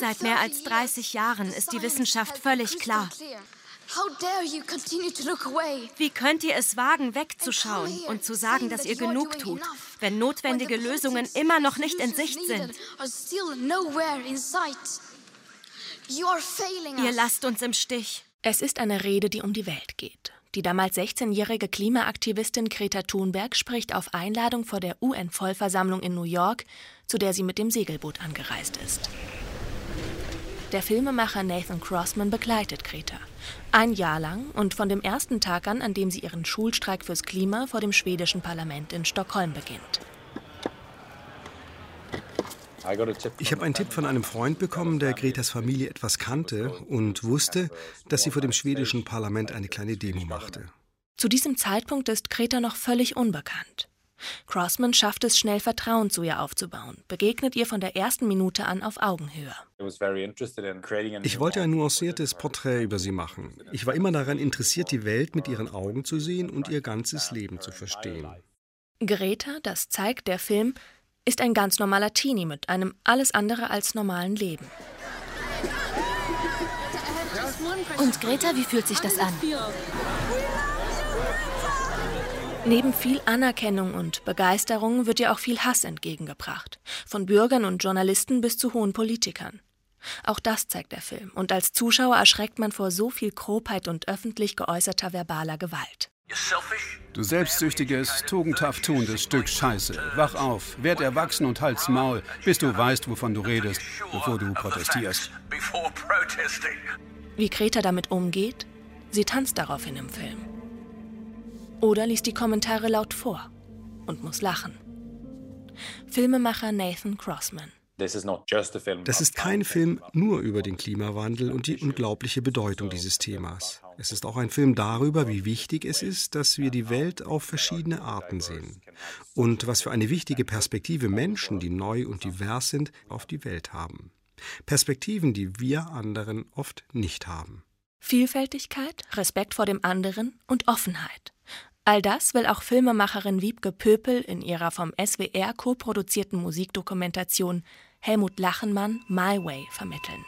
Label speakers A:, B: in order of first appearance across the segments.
A: Seit mehr als 30 Jahren ist die Wissenschaft völlig klar. Wie könnt ihr es wagen, wegzuschauen und zu sagen, dass ihr genug tut, wenn notwendige Lösungen immer noch nicht in Sicht sind? Ihr lasst uns im Stich.
B: Es ist eine Rede, die um die Welt geht. Die damals 16-jährige Klimaaktivistin Greta Thunberg spricht auf Einladung vor der UN-Vollversammlung in New York, zu der sie mit dem Segelboot angereist ist. Der Filmemacher Nathan Crossman begleitet Greta. Ein Jahr lang und von dem ersten Tag an, an dem sie ihren Schulstreik fürs Klima vor dem schwedischen Parlament in Stockholm beginnt.
C: Ich habe einen Tipp von einem Freund bekommen, der Gretas Familie etwas kannte und wusste, dass sie vor dem schwedischen Parlament eine kleine Demo machte.
B: Zu diesem Zeitpunkt ist Greta noch völlig unbekannt. Crossman schafft es schnell Vertrauen zu ihr aufzubauen, begegnet ihr von der ersten Minute an auf Augenhöhe.
C: Ich wollte ein nuanciertes Porträt über sie machen. Ich war immer daran interessiert, die Welt mit ihren Augen zu sehen und ihr ganzes Leben zu verstehen.
B: Greta, das zeigt der Film, ist ein ganz normaler Teenie mit einem alles andere als normalen Leben.
A: Und Greta, wie fühlt sich das an?
B: Neben viel Anerkennung und Begeisterung wird ihr auch viel Hass entgegengebracht. Von Bürgern und Journalisten bis zu hohen Politikern. Auch das zeigt der Film. Und als Zuschauer erschreckt man vor so viel Grobheit und öffentlich geäußerter verbaler Gewalt.
D: Du selbstsüchtiges, tugendhaft tuendes Stück Scheiße. Wach auf, werd erwachsen und halt's Maul, bis du weißt, wovon du redest, bevor du protestierst.
B: Wie Greta damit umgeht? Sie tanzt daraufhin im Film. Oder liest die Kommentare laut vor und muss lachen. Filmemacher Nathan Crossman.
C: Das ist kein Film nur über den Klimawandel und die unglaubliche Bedeutung dieses Themas. Es ist auch ein Film darüber, wie wichtig es ist, dass wir die Welt auf verschiedene Arten sehen und was für eine wichtige Perspektive Menschen, die neu und divers sind, auf die Welt haben. Perspektiven, die wir anderen oft nicht haben.
B: Vielfältigkeit, Respekt vor dem anderen und Offenheit. All das will auch Filmemacherin Wiebke Pöpel in ihrer vom SWR co-produzierten Musikdokumentation Helmut Lachenmann My Way vermitteln.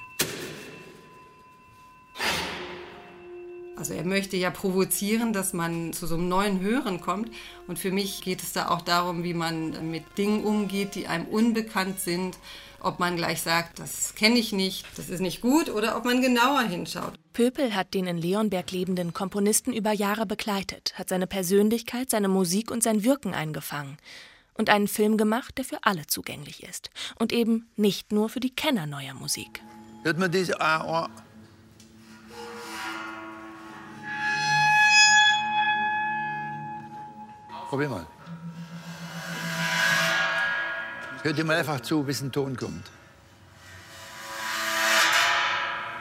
E: Also er möchte ja provozieren, dass man zu so einem neuen Hören kommt. Und für mich geht es da auch darum, wie man mit Dingen umgeht, die einem unbekannt sind. Ob man gleich sagt, das kenne ich nicht, das ist nicht gut, oder ob man genauer hinschaut.
B: Pöpel hat den in Leonberg lebenden Komponisten über Jahre begleitet, hat seine Persönlichkeit, seine Musik und sein Wirken eingefangen und einen Film gemacht, der für alle zugänglich ist und eben nicht nur für die Kenner neuer Musik. Hört man diese
F: Probier mal. Hört ihr mal einfach zu, bis ein Ton kommt.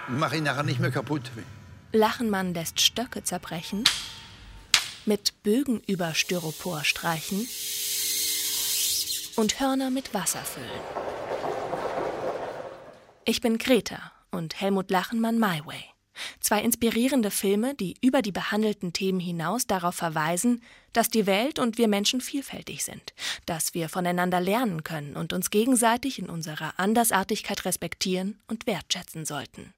F: mach ihn nachher nicht mehr kaputt.
B: Lachenmann lässt Stöcke zerbrechen, mit Bögen über Styropor streichen und Hörner mit Wasser füllen. Ich bin Greta und Helmut Lachenmann My Way. Zwei inspirierende Filme, die über die behandelten Themen hinaus darauf verweisen, dass die Welt und wir Menschen vielfältig sind, dass wir voneinander lernen können und uns gegenseitig in unserer Andersartigkeit respektieren und wertschätzen sollten.